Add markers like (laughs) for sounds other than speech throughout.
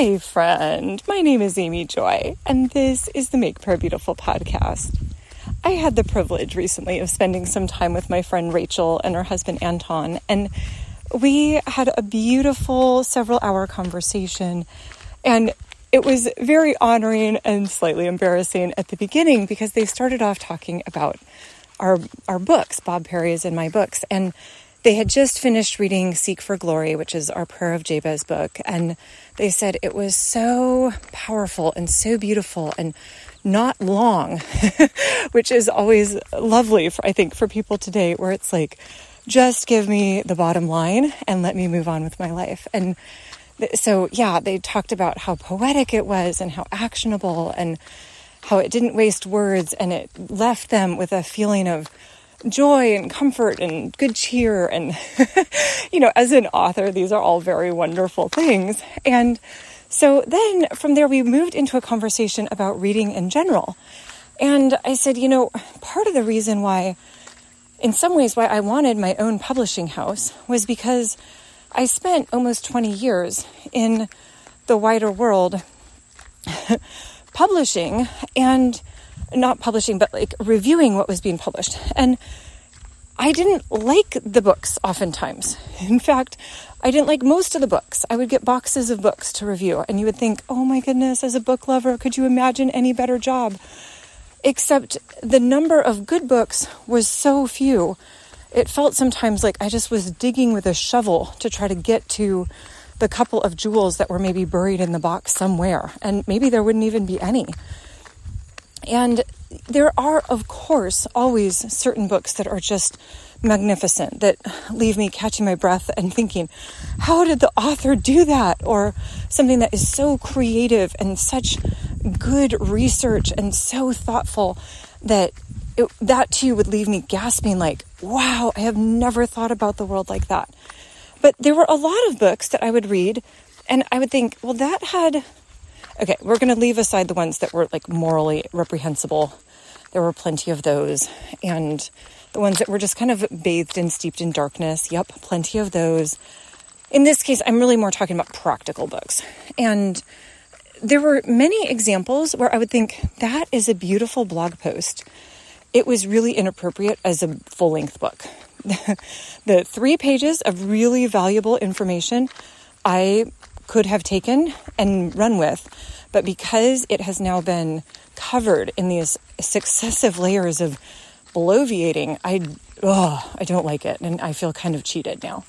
Hi, friend. My name is Amy Joy, and this is the Make Prayer Beautiful podcast. I had the privilege recently of spending some time with my friend Rachel and her husband Anton, and we had a beautiful several hour conversation. And it was very honoring and slightly embarrassing at the beginning because they started off talking about our our books, Bob Perry's and my books, and they had just finished reading Seek for Glory, which is our Prayer of Jabez book, and they said it was so powerful and so beautiful and not long, (laughs) which is always lovely for I think for people today where it's like just give me the bottom line and let me move on with my life. And so yeah, they talked about how poetic it was and how actionable and how it didn't waste words and it left them with a feeling of joy and comfort and good cheer. And, (laughs) you know, as an author, these are all very wonderful things. And so then from there, we moved into a conversation about reading in general. And I said, you know, part of the reason why, in some ways, why I wanted my own publishing house was because I spent almost 20 years in the wider world (laughs) publishing and not publishing, but like reviewing what was being published. And I didn't like the books oftentimes. (laughs) In fact, I didn't like most of the books. I would get boxes of books to review, and you would think, oh my goodness, as a book lover, could you imagine any better job? Except the number of good books was so few. It felt sometimes like I just was digging with a shovel to try to get to the couple of jewels that were maybe buried in the box somewhere, and maybe there wouldn't even be any. And there are, of course, always certain books that are just magnificent, that leave me catching my breath and thinking, how did the author do that? Or something that is so creative and such good research and so thoughtful that it, that too would leave me gasping, like, wow, I have never thought about the world like that. But there were a lot of books that I would read, and I would think, well, that had Okay, we're going to leave aside the ones that were like morally reprehensible. There were plenty of those. And the ones that were just kind of bathed and steeped in darkness. Yep, plenty of those. In this case, I'm really more talking about practical books. And there were many examples where I would think that is a beautiful blog post. It was really inappropriate as a full length book. (laughs) the three pages of really valuable information I could have taken and run with. But because it has now been covered in these successive (laughs) layers of bloviating, I, oh, I don't like it. And I feel kind of cheated now.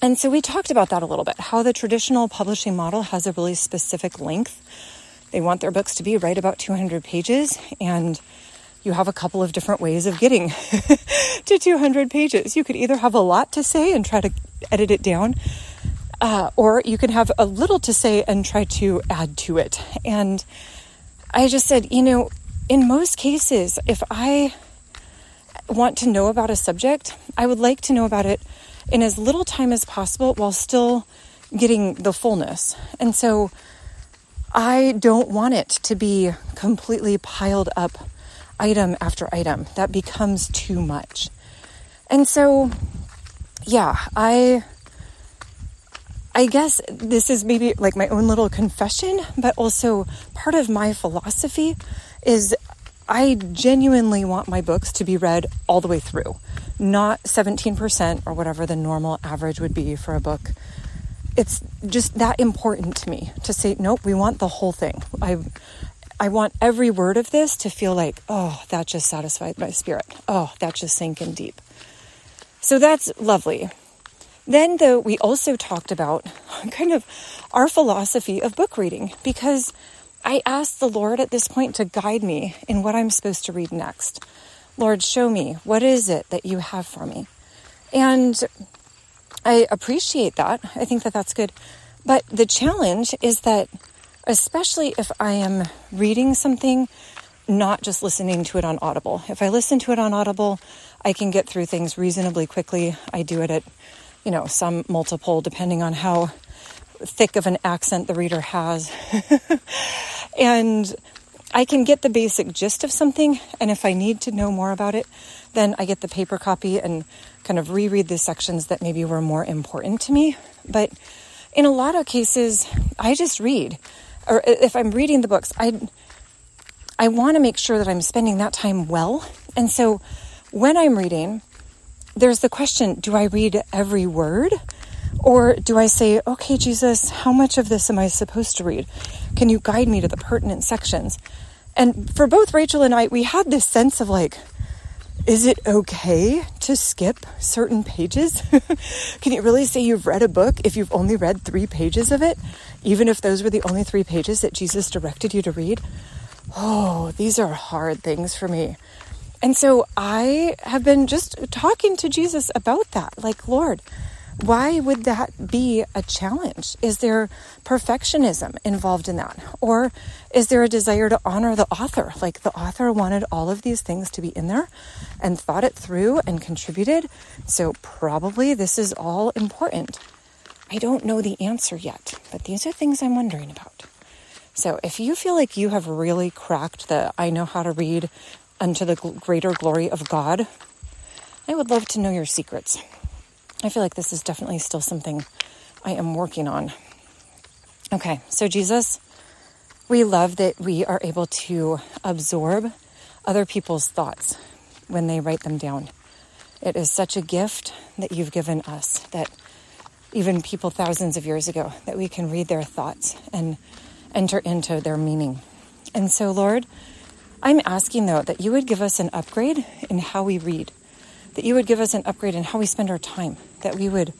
And so we talked about that a little bit how the traditional publishing model has a really specific length. They want their books to be right about 200 pages, and you have a couple of different ways of getting (laughs) to 200 pages. You could either have a lot to say and try to edit it down, uh, or you can have a little to say and try to add to it. And I just said, you know, in most cases, if I want to know about a subject, I would like to know about it in as little time as possible while still getting the fullness. And so I don't want it to be completely piled up item after item. That becomes too much. And so, yeah, I I guess this is maybe like my own little confession, but also part of my philosophy is I genuinely want my books to be read all the way through, not 17% or whatever the normal average would be for a book. It's just that important to me to say, nope, we want the whole thing. I, I want every word of this to feel like, oh, that just satisfied my spirit. Oh, that just sank in deep. So that's lovely. Then, though, we also talked about kind of our philosophy of book reading because I asked the Lord at this point to guide me in what I'm supposed to read next. Lord, show me what is it that you have for me. And I appreciate that. I think that that's good. But the challenge is that, especially if I am reading something, not just listening to it on Audible. If I listen to it on Audible, I can get through things reasonably quickly. I do it at you know, some multiple depending on how thick of an accent the reader has. (laughs) and I can get the basic gist of something, and if I need to know more about it, then I get the paper copy and kind of reread the sections that maybe were more important to me. But in a lot of cases, I just read. Or if I'm reading the books, I I want to make sure that I'm spending that time well. And so when I'm reading, there's the question, do I read every word? Or do I say, okay, Jesus, how much of this am I supposed to read? Can you guide me to the pertinent sections? And for both Rachel and I, we had this sense of like, is it okay to skip certain pages? (laughs) Can you really say you've read a book if you've only read three pages of it, even if those were the only three pages that Jesus directed you to read? Oh, these are hard things for me. And so I have been just talking to Jesus about that. Like, Lord, why would that be a challenge? Is there perfectionism involved in that? Or is there a desire to honor the author? Like the author wanted all of these things to be in there and thought it through and contributed. So probably this is all important. I don't know the answer yet, but these are things I'm wondering about. So if you feel like you have really cracked the I know how to read unto the greater glory of God, I would love to know your secrets. I feel like this is definitely still something I am working on. Okay, so Jesus, we love that we are able to absorb other people's thoughts when they write them down. It is such a gift that you've given us that even people thousands of years ago that we can read their thoughts and enter into their meaning. And so, Lord, I'm asking though that you would give us an upgrade in how we read that you would give us an upgrade in how we spend our time, that we would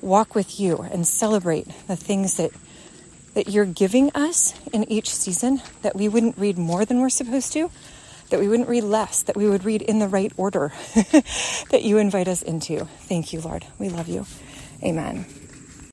walk with you and celebrate the things that that you're giving us in each season, that we wouldn't read more than we're supposed to, that we wouldn't read less, that we would read in the right order (laughs) that you invite us into. Thank you, Lord. We love you. Amen.